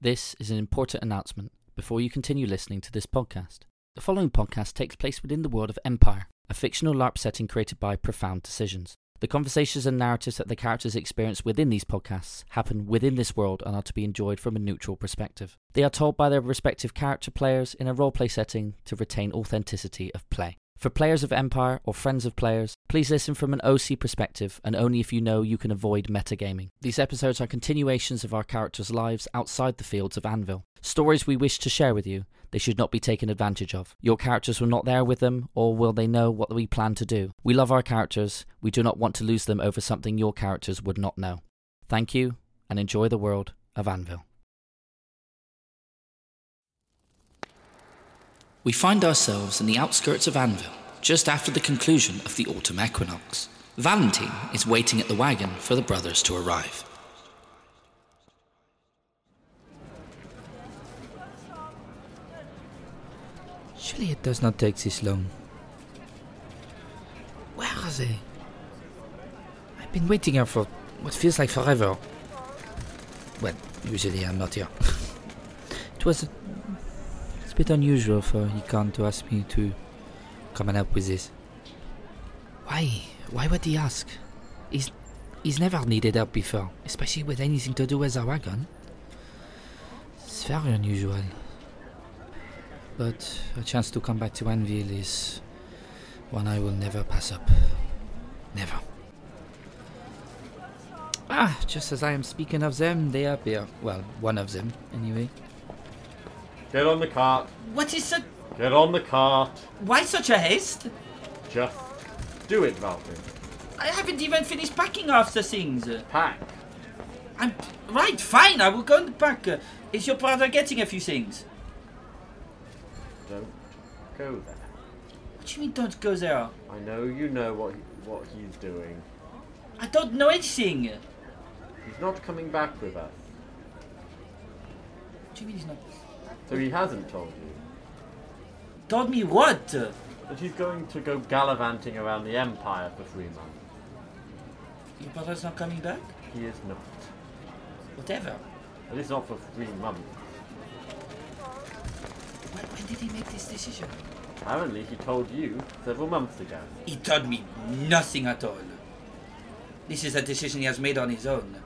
This is an important announcement before you continue listening to this podcast. The following podcast takes place within the world of Empire, a fictional LARP setting created by Profound Decisions. The conversations and narratives that the characters experience within these podcasts happen within this world and are to be enjoyed from a neutral perspective. They are told by their respective character players in a roleplay setting to retain authenticity of play. For players of Empire or friends of players, please listen from an OC perspective and only if you know you can avoid metagaming. These episodes are continuations of our characters' lives outside the fields of Anvil. Stories we wish to share with you, they should not be taken advantage of. Your characters were not there with them, or will they know what we plan to do? We love our characters, we do not want to lose them over something your characters would not know. Thank you, and enjoy the world of Anvil. We find ourselves in the outskirts of Anvil, just after the conclusion of the autumn equinox. Valentine is waiting at the wagon for the brothers to arrive. Surely it does not take this long. Where are they? I've been waiting here for what feels like forever. Well, usually I'm not here. it was bit unusual for Ikahn to ask me to come and help with this. Why? Why would he ask? He's he's never needed help before, especially with anything to do with our wagon. It's very unusual. But a chance to come back to Anvil is one I will never pass up. Never. Ah, just as I am speaking of them, they appear. Well, one of them, anyway. Get on the cart. What is so? Get on the cart. Why such a haste? Just do it, Valkyrie. I haven't even finished packing the things. Pack. I'm right. Fine, I will go and pack. Is your brother getting a few things? Don't go there. What do you mean? Don't go there. I know you know what what he's doing. I don't know anything. He's not coming back with us. What do you mean he's not? So he hasn't told you Told me what? that he's going to go gallivanting around the Empire for three months. Your brother's not coming back? He is not. Whatever. At least not for three months. When, when did he make this decision? Apparently, he told you several months ago. He told me nothing at all. This is a decision he has made on his own.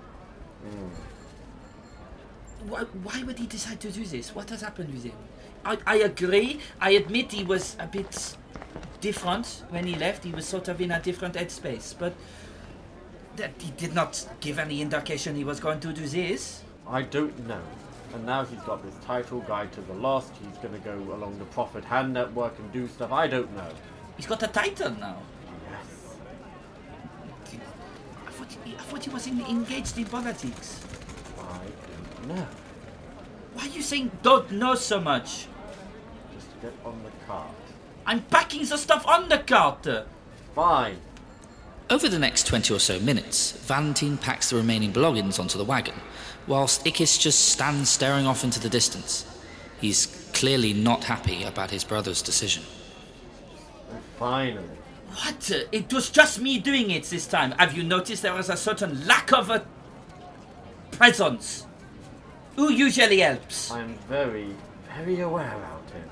Hmm. Why, why would he decide to do this? What has happened with him? I, I agree. I admit he was a bit different when he left. He was sort of in a different headspace. But that he did not give any indication he was going to do this. I don't know. And now he's got this title guide to the lost. He's going to go along the Prophet Hand Network and do stuff. I don't know. He's got a title now. Yes. I thought he, I thought he was in, engaged in politics. I don't know. Why are you saying don't know so much? Just get on the cart. I'm packing the stuff on the cart. Fine. Over the next 20 or so minutes, Valentine packs the remaining belongings onto the wagon, whilst Ikis just stands staring off into the distance. He's clearly not happy about his brother's decision. And finally. What? It was just me doing it this time. Have you noticed there was a certain lack of a presence? Who usually helps? I am very, very aware about him.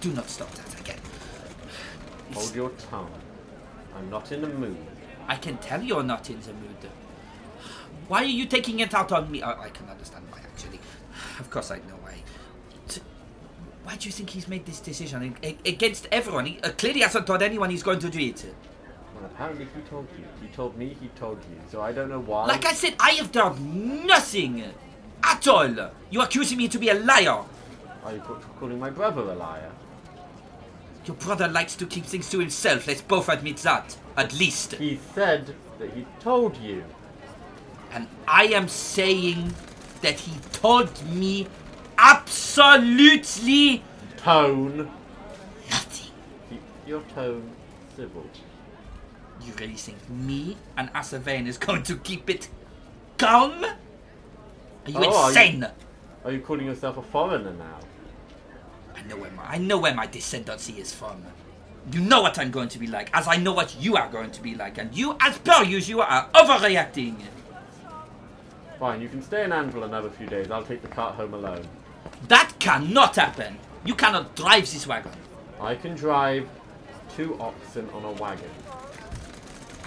Do not stop that again. Hold your tongue. I'm not in the mood. I can tell you're not in the mood. Why are you taking it out on me? Oh, I can understand why, actually. Of course, I know why. Why do you think he's made this decision against everyone? He uh, clearly hasn't told anyone he's going to do it. Apparently he told you. He told me he told you. So I don't know why. Like I said, I have done nothing at all. You're accusing me to be a liar. Are you calling my brother a liar? Your brother likes to keep things to himself. Let's both admit that, at least. He said that he told you. And I am saying that he told me absolutely Tone. nothing. Keep your tone civil. You really think me and Asavane is going to keep it calm? Are you Oh, are you- insane? Are you calling yourself a foreigner now? I know where my I know where my descendancy is from. You know what I'm going to be like, as I know what you are going to be like, and you, as per usual, are overreacting. Fine, you can stay in Anvil another few days. I'll take the cart home alone. That cannot happen. You cannot drive this wagon. I can drive two oxen on a wagon.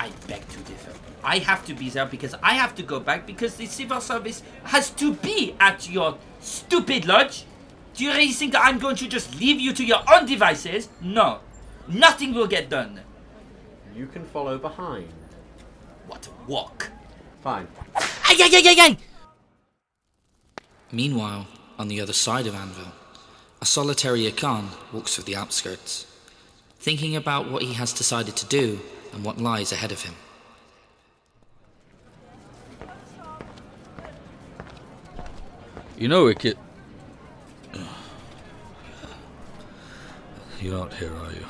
I beg to differ. I have to be there because I have to go back because the civil service has to be at your stupid lodge. Do you really think that I'm going to just leave you to your own devices? No. Nothing will get done. You can follow behind. What a walk. Fine. Ay, ay, ay, ay, ay! Meanwhile, on the other side of Anvil, a solitary Ikahn walks through the outskirts, thinking about what he has decided to do and what lies ahead of him. You know, Ickit. You're not here, are you?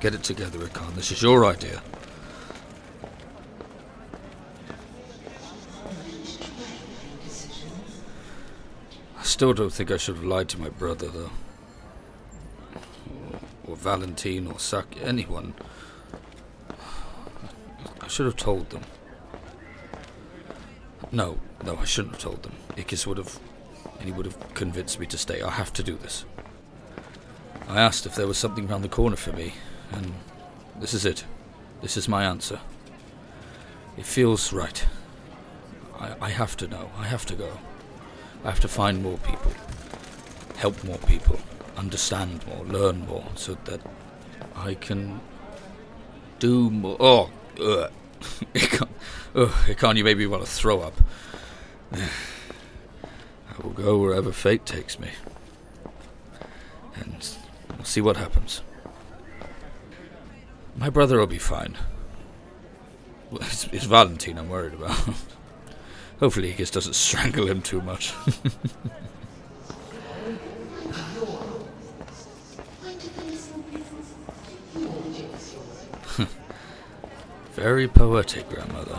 Get it together, Ikahn. This is your idea. I still don't think I should have lied to my brother, though. Valentine, or Saki, anyone. I should have told them. No, no, I shouldn't have told them. Ikis would have. And he would have convinced me to stay. I have to do this. I asked if there was something round the corner for me, and this is it. This is my answer. It feels right. I, I have to know. I have to go. I have to find more people, help more people, understand more, learn more, so that I can do more. Oh, ugh. it can't, ugh, it can't. You made me want to throw up. I will go wherever fate takes me, and we'll see what happens. My brother will be fine. It's, it's Valentine I'm worried about. Hopefully, he just doesn't strangle him too much. Very poetic, grandmother.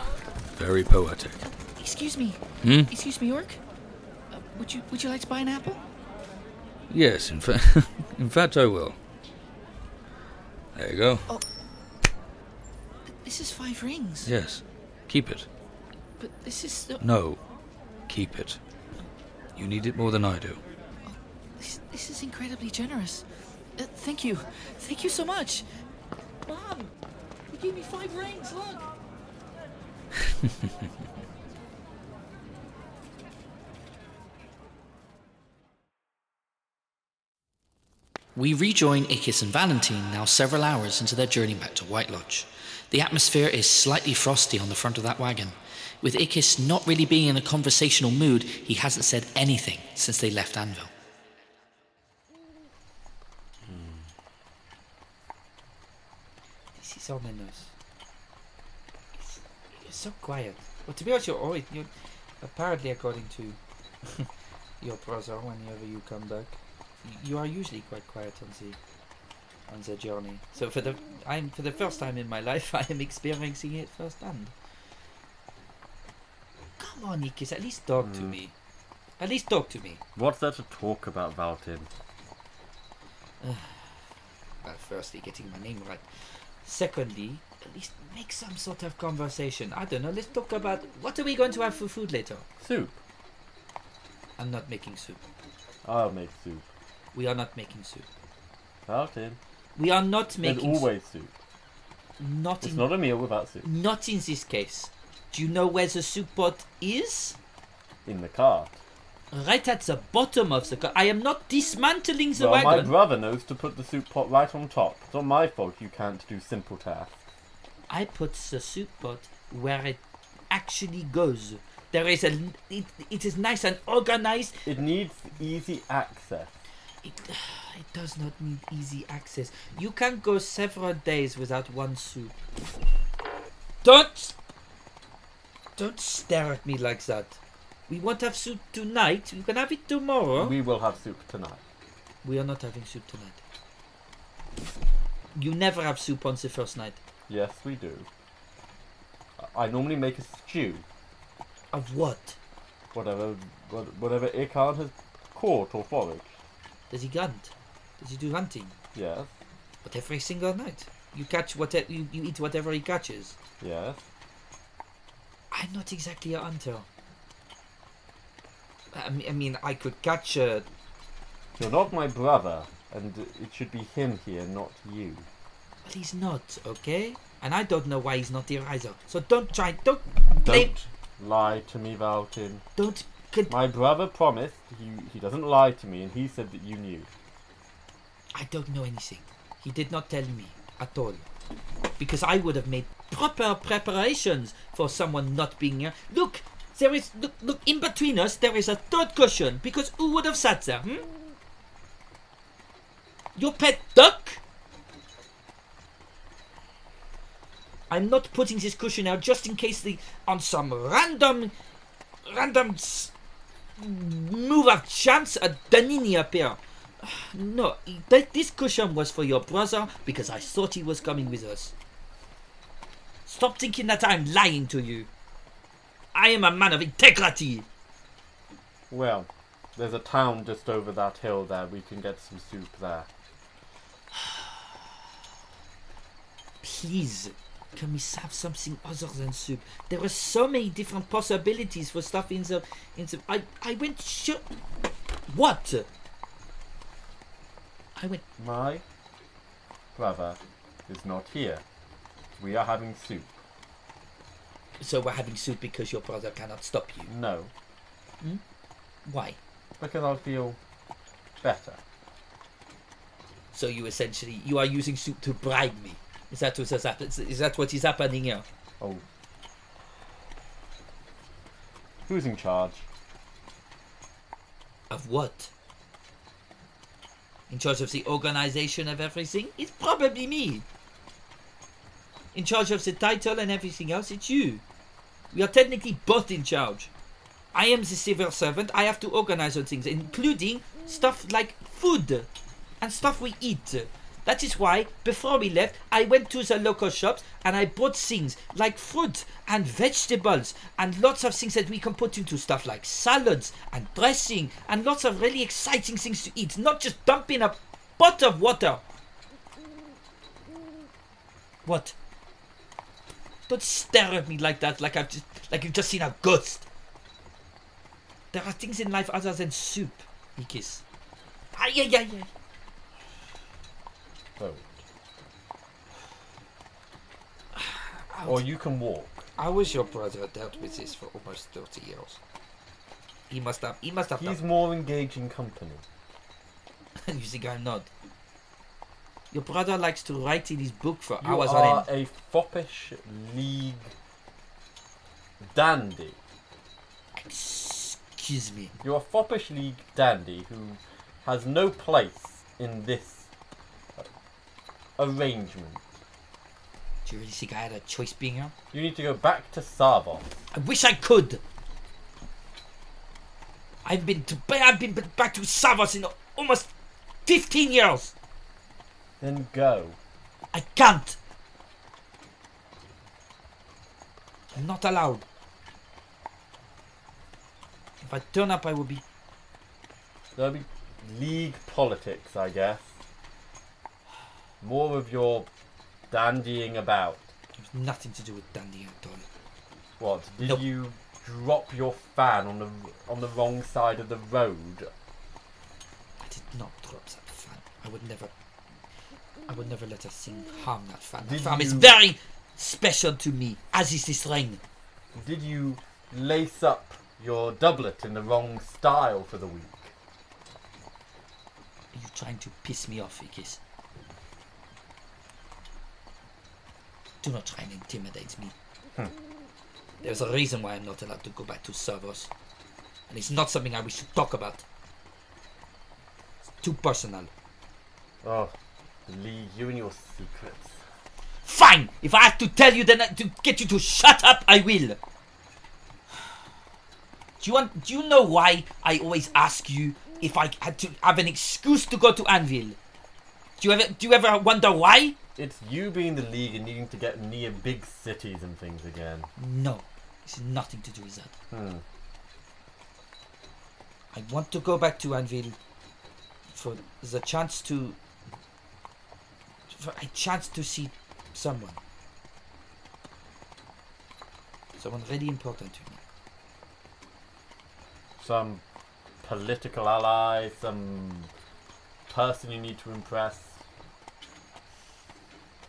Very poetic. Excuse me. Hmm? Excuse me, York. Uh, would you Would you like to buy an apple? Yes, in fact, in fact, I will. There you go. This is five rings. Yes, keep it. But this is the, No, keep it. You need it more than I do. this, this is incredibly generous. Uh, thank you. Thank you so much. Mom, gave me five rings. Look. We rejoin Ikis and Valentine now several hours into their journey back to White Lodge. The atmosphere is slightly frosty on the front of that wagon. With Ikis not really being in a conversational mood, he hasn't said anything since they left Anvil. Is ominous. It's, you're so quiet. Well, to be honest, you're always. You're, apparently, according to your brother, whenever you come back, you are usually quite quiet on the on the journey. So for the I'm for the first time in my life, I am experiencing it firsthand. Come on, Ikis, at least talk to Hmm. me. At least talk to me. What's there to talk about, Valtin? Well, firstly, getting my name right. Secondly, at least make some sort of conversation. I don't know. Let's talk about what are we going to have for food later. Soup. I'm not making soup. I'll make soup. We are not making soup. Valtin. We are not making. There's always soup. soup. Not It's in not a meal without soup. not in this case. Do you know where the soup pot is? In the cart. Right at the bottom of the car. I am not dismantling the well, my brother knows to put the soup pot right on top. It's not my fault you can't do simple tasks. I put the soup pot where it actually goes. There is a. It, it is nice and organized. It needs easy access. It, it does not need easy access. You can go several days without one soup. Don't! Don't stare at me like that. We won't have soup tonight. You can have it tomorrow. We will have soup tonight. We are not having soup tonight. You never have soup on the first night. Yes, we do. I normally make a stew. Of what? Whatever, what- whatever Ikahn has caught or foraged. Does he hunt? Does he do hunting? Yes, But every single night. You catch whatever you, you eat whatever he catches. yes. I'm not exactly a hunter. I mean, I, could catch a. You're not my brother, and it should be him here, not you. But he's not, okay? And I don't know why he's not here either. So don't try. Don't. Don't lie to me, Valtin. Don't. Con- My brother promised he, he doesn't lie to me, and he said that you knew. I don't know anything. He did not tell me at all. Because I would have made proper preparations for someone not being here. Look, there is look look in between us there is a third cushion because who would have sat there? Hmm? Your pet duck? I'm not putting this cushion out just in case the on some random random move of chance a Danini appear. No, this cushion was for your brother because I thought he was coming with us. Stop thinking that I'm lying to you. I am a man of integrity. Well, there's a town just over that hill there. We can get some soup there. Please, can we have something other than soup? There are so many different possibilities for stuff in the in the. I I went sure. What? I went. My brother is not here. We are having soup. So we're having soup because your brother cannot stop you. No, hmm? Why? because I'll feel better. So you essentially you are using soup to bribe me. Is that what has happened? Is that what is happening here? Oh. Who's in charge? Of what? In charge of the organization of everything? It's probably me. In charge of the title and everything else, it's you. We are technically both in charge. I am the civil servant. I have to organize on things, including stuff like food and stuff we eat. That is why, before we left, I went to the local shops and I bought things like fruit and vegetables and lots of things that we can put into stuff like salads and dressing and lots of really exciting things to eat, not just dump in a pot of water. What? Don't stare at me like that, like I've just, like you've just seen a ghost. There are things in life other than soup, Ikis. Ay, ay, ay, ay. So. Or you can walk. How was your brother dealt with this for almost 30 years? He must have, he must have He's done. more engaging company. you think I'm not? Your brother likes to write in his book for You hours on end. a foppish league dandy. Excuse me. You're a foppish league dandy who has no place in this uh, arrangement. Do you really think I had a choice being here? You need to go back to Sarvos. I wish I could. I've been to I've been back to Sarvos in almost 15 years. Then go. I can't. I'm not allowed. If I turn up, I will be. There'll be league politics, I guess. More of your dandying about. There's nothing to do with dandying at all. What? Did Nope. you drop your fan on the on the wrong side of the road? I did not drop that fan. I would never. I would never let a thing harm that fan. That Did fan is you- very special to me, as is this ring. Did you lace up your doublet in the wrong style for the week? Are you trying to piss me off, Ikis? Do not try and intimidate me. Hmm. There's a reason why I'm not allowed to go back to Sarvos. And it's not something I wish to talk about. It's too personal. Oh, league, you and your secrets. Fine! If I have to tell you then uh, to get you to shut up, I will. Do you want do you know why I always ask you if I had to have an excuse to go to Anvil? Do you ever do you ever wonder why? It's you being the league and needing to get near big cities and things again. No. Has nothing to do with that. Hmm. I want to go back to Anvil for the chance to for a chance to see someone. Someone really important to me. Some political ally, some person you need to impress?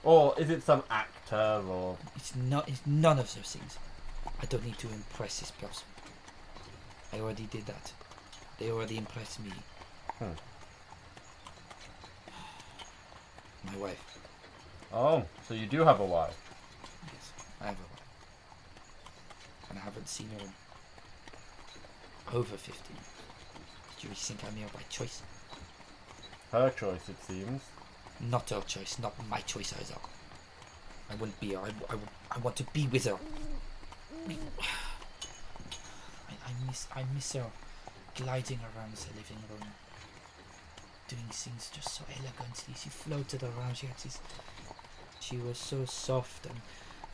Or is it some actor or It's not. It's none of those things. I don't need to impress this person. I already did that. They already impressed me. Hmm. My wife. Oh, so you do have a wife. Yes, I have a wife. And I haven't seen her in over 15. Did you really think I'm here by choice? Her choice, it seems. Not her choice, not my choice either. I wouldn't be her. I, I, I want to be with her. I, I miss I miss her gliding around the living room, doing things just so elegantly. She floated around. She had this. She was so soft and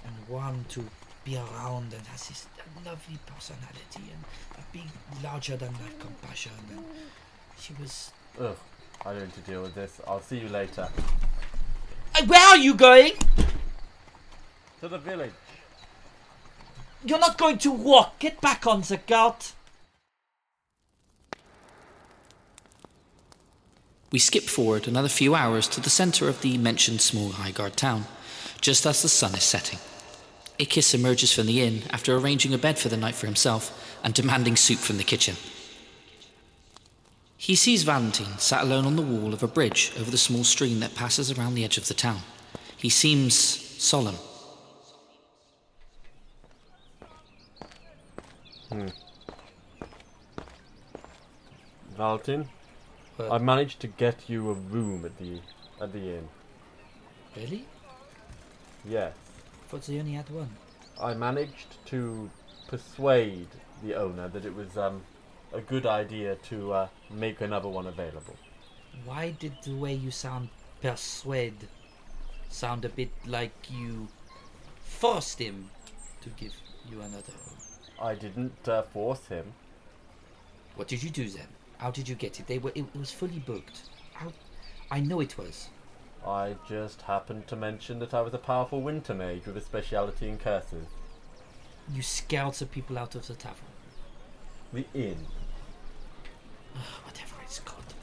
and warm to be around, and has this lovely personality and a big, larger than life compassion. And she was. Ugh, I don't need to deal with this. I'll see you later. Where are you going? To the village. You're not going to walk. Get back on the cart. We skip forward another few hours to the centre of the mentioned small Highguard town, just as the sun is setting. Ikis emerges from the inn after arranging a bed for the night for himself and demanding soup from the kitchen. He sees Valentine sat alone on the wall of a bridge over the small stream that passes around the edge of the town. He seems solemn. Hmm. Valentin, What? I managed to get you a room at the at the inn. Really? Yes. thought they only had one. I managed to persuade the owner that it was um, a good idea to uh, make another one available. Why did the way you sound persuade sound a bit like you forced him to give you another room? I didn't uh, force him. What did you do then? How did you get it? They were. It, it was fully booked. How? I know it was. I just happened to mention that I was a powerful winter mage with a speciality in curses. You scared the people out of the tavern. The inn. Whatever it's called.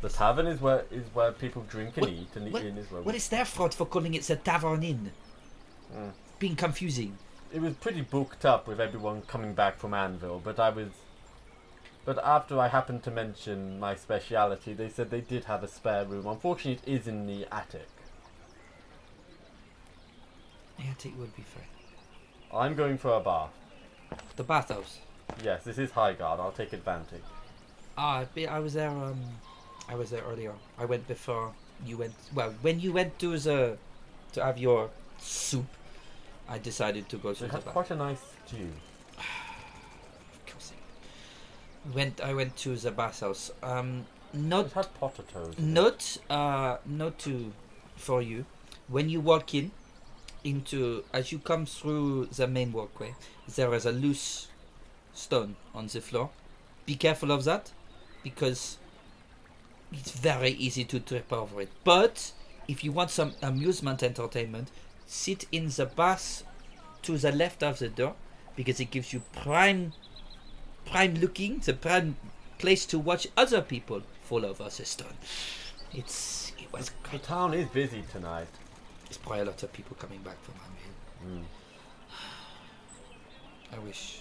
The tavern is where is where people drink and What- eat, and the what- inn is where. What is their fault for calling it the tavern inn? Mm. Being confusing. It was pretty booked up with everyone coming back from Anvil, but I was. But after I happened to mention my speciality, they said they did have a spare room. Unfortunately, it is in the attic. Think it would be fair. I'm going for a bath. The bathhouse. Yes, this is Highguard. I'll take advantage. Ah, I I was there. Um, I was there earlier. I went before you went. Well, when you went to the to have your soup, I decided to go to the had bath. quite a nice stew. Of course I- Went. I went to the bathhouse. Um, not had potatoes. not uh not to for you. When you walk in into as you come through the main walkway, there is a loose stone on the floor. Be careful of that because it's very easy to trip over it. But if you want some amusement entertainment, sit in the bath to the left of the door because it gives you prime prime looking the prime place to watch other people fall over the stone. It's it was The great. town is busy tonight. There's probably a lot of people coming back from Anvil. Mm. I wish.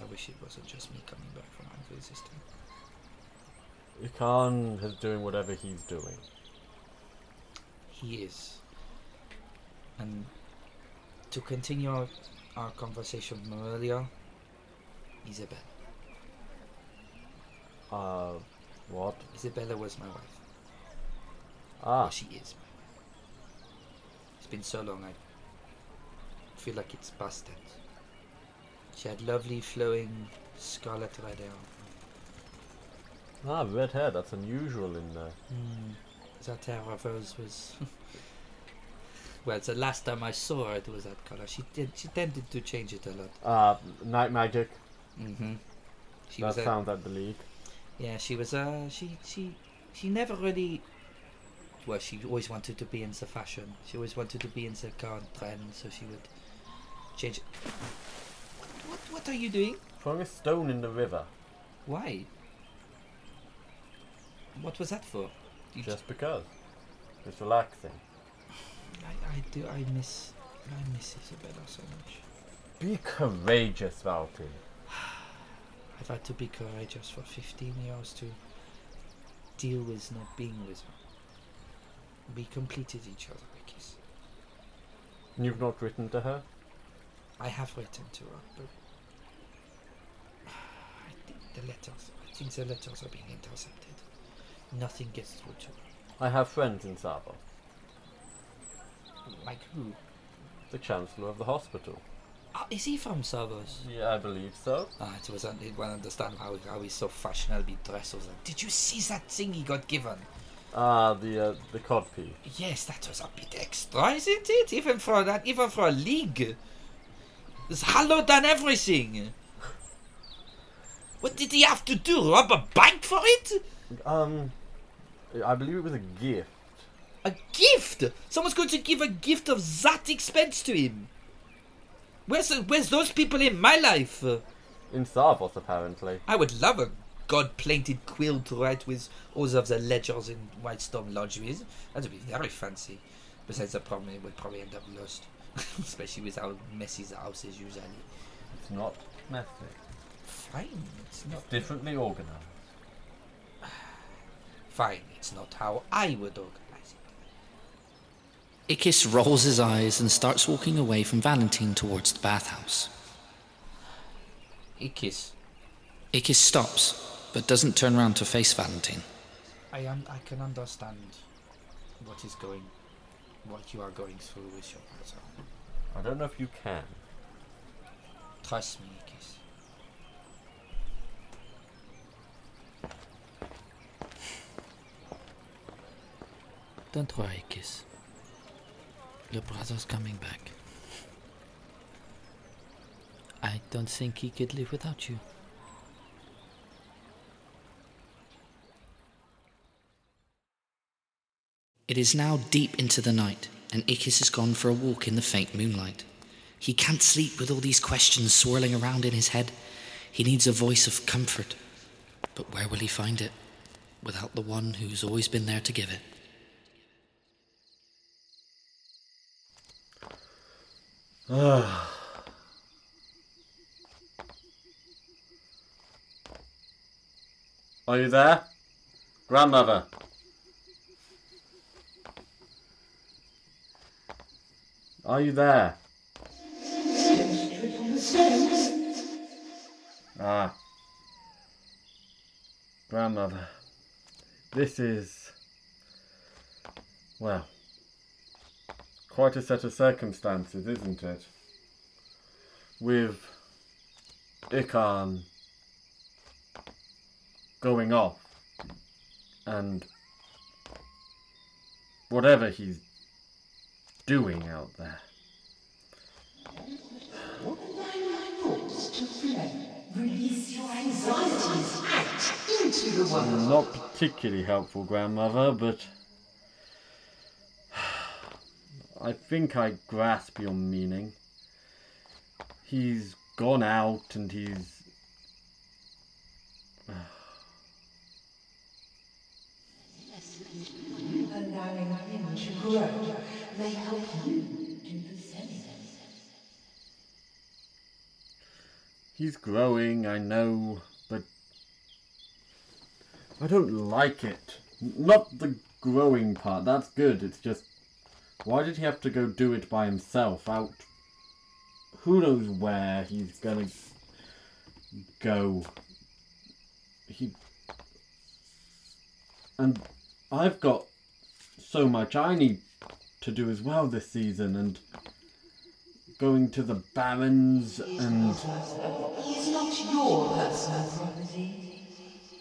I wish it wasn't just me coming back from Anvil this time. Ikahn is doing whatever he's doing. He is. And to continue our, our conversation from earlier, Isabel. Uh, what? Isabella was my wife. Ah, Well, she is my wife. It's been so long, I feel like it's past tense. She had lovely flowing scarlet red hair. ah, red hair. That's unusual in there. Mm, that hair of hers was. well, the last time I saw her, it was that color. She did. She tended to change it a lot. Ah, night magic. Mm-hmm. She that was a, sounds like the league. yeah. She was uh She she she never really. Well, she always wanted to be in the fashion. She always wanted to be in the current trend, so she would Change. What, what, what are you doing? Throwing a stone in the river, Why? What was that for? You just because. It's relaxing. I, I do. I miss. I miss Isabella so much. Be courageous, Valky. I've had to be courageous for 15 years to deal with not being with her. We completed each other, Ikis. You've not written to her? I have written to her, but I think the letters. I think the letters are being intercepted. Nothing gets through to her. I have friends in Savo. Like who? The Chancellor of the hospital. Ah, is he from Sarvos? Yeah, I believe so. Ah, it was. I didn't understand how how he's so fashionably dressed. Was like, Did you see that thing he got given? Ah, the uh, the codpiece. Yes, that was a bit extra, isn't it? Even for that, even for a league. It's hallowed than everything. What did he have to do? Rob a bank for it? Um, I believe it was a gift. A gift? Someone's going to give a gift of that expense to him. Where's where's those people in my life? In Sarvos, apparently. I would love a god-plated quill to write with all of the ledgers in Whitestone Lodge with. That would be very fancy. Besides the problem, it would probably end up lost. Especially with how messy the house is usually. It's not messy. Fine, it's not Differently organized. fine. It's not how I would organize it. Ikis rolls his eyes and starts walking away from Valentine towards the bathhouse. Ikis, Ikis stops, but doesn't turn around to face Valentine. I un- I can understand what is going, what you are going through with your brother. I don't know if you can. Trust me, Ikis. Don't worry, Kiss. Your brother's coming back. I don't think he could live without you. It is now deep into the night, and Ikis has gone for a walk in the faint moonlight. He can't sleep with all these questions swirling around in his head. He needs a voice of comfort. But where will he find it without the one who's always been there to give it? Are you there? Grandmother. Are you there? Ah. Grandmother. This is. Well. Quite a set of circumstances, isn't it? With. Ikahn going off and whatever he's doing out there. Release your anxieties out into the world. Not particularly helpful, grandmother, but I think I grasp your meaning. He's gone out and he's Allowing him to grow may help do the same. He's growing, I know, but I don't like it. Not the growing part, that's good. It's just, why did he have to go do it by himself out? Who knows where he's gonna go? He. And I've got so much I need to do as well this season, and going to the barons and. He is not your personal property.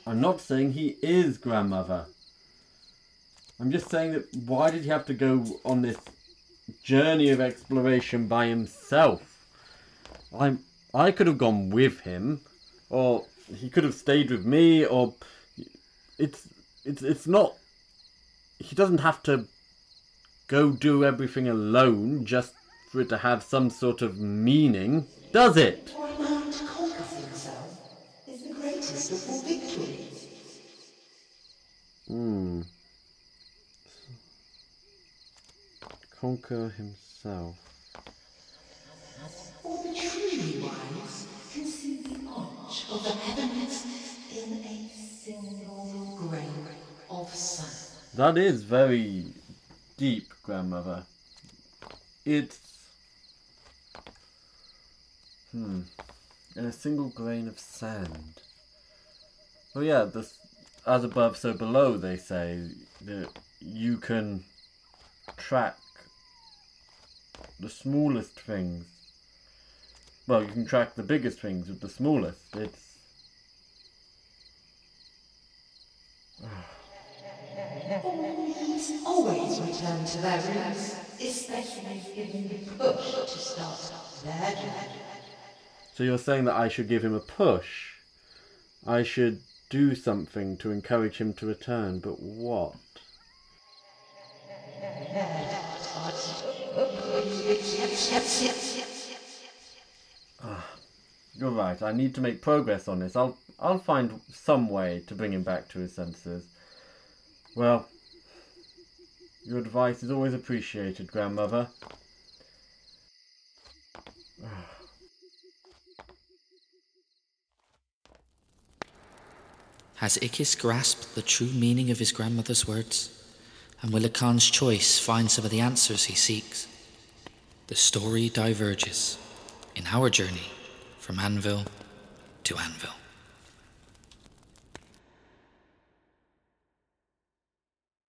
I'm not saying he is grandmother. I'm just saying that why did he have to go on this journey of exploration by himself? I'm I could have gone with him, or he could have stayed with me, or it's it's it's not. He doesn't have to go do everything alone just for it to have some sort of meaning, does it? For a man to conquer himself is the greatest of all victories. Hmm. Conquer himself. For the truly wise can see the arch of the heavens in a single grain of sand. That is very deep, grandmother. It's. Hmm. In a single grain of sand. Oh, yeah, this, as above, so below, they say that you can track the smallest things. Well, you can track the biggest things with the smallest. It's. Always, always return to their roots, especially if you push to start their journey. So you're saying that I should give him a push? I should do something to encourage him to return, but what? Ah, you're right. I need to make progress on this. I'll I'll find some way to bring him back to his senses. Well, your advice is always appreciated, grandmother. Has Ikis grasped the true meaning of his grandmother's words? And will Ikahn's choice find some of the answers he seeks? The story diverges in our journey from anvil to anvil.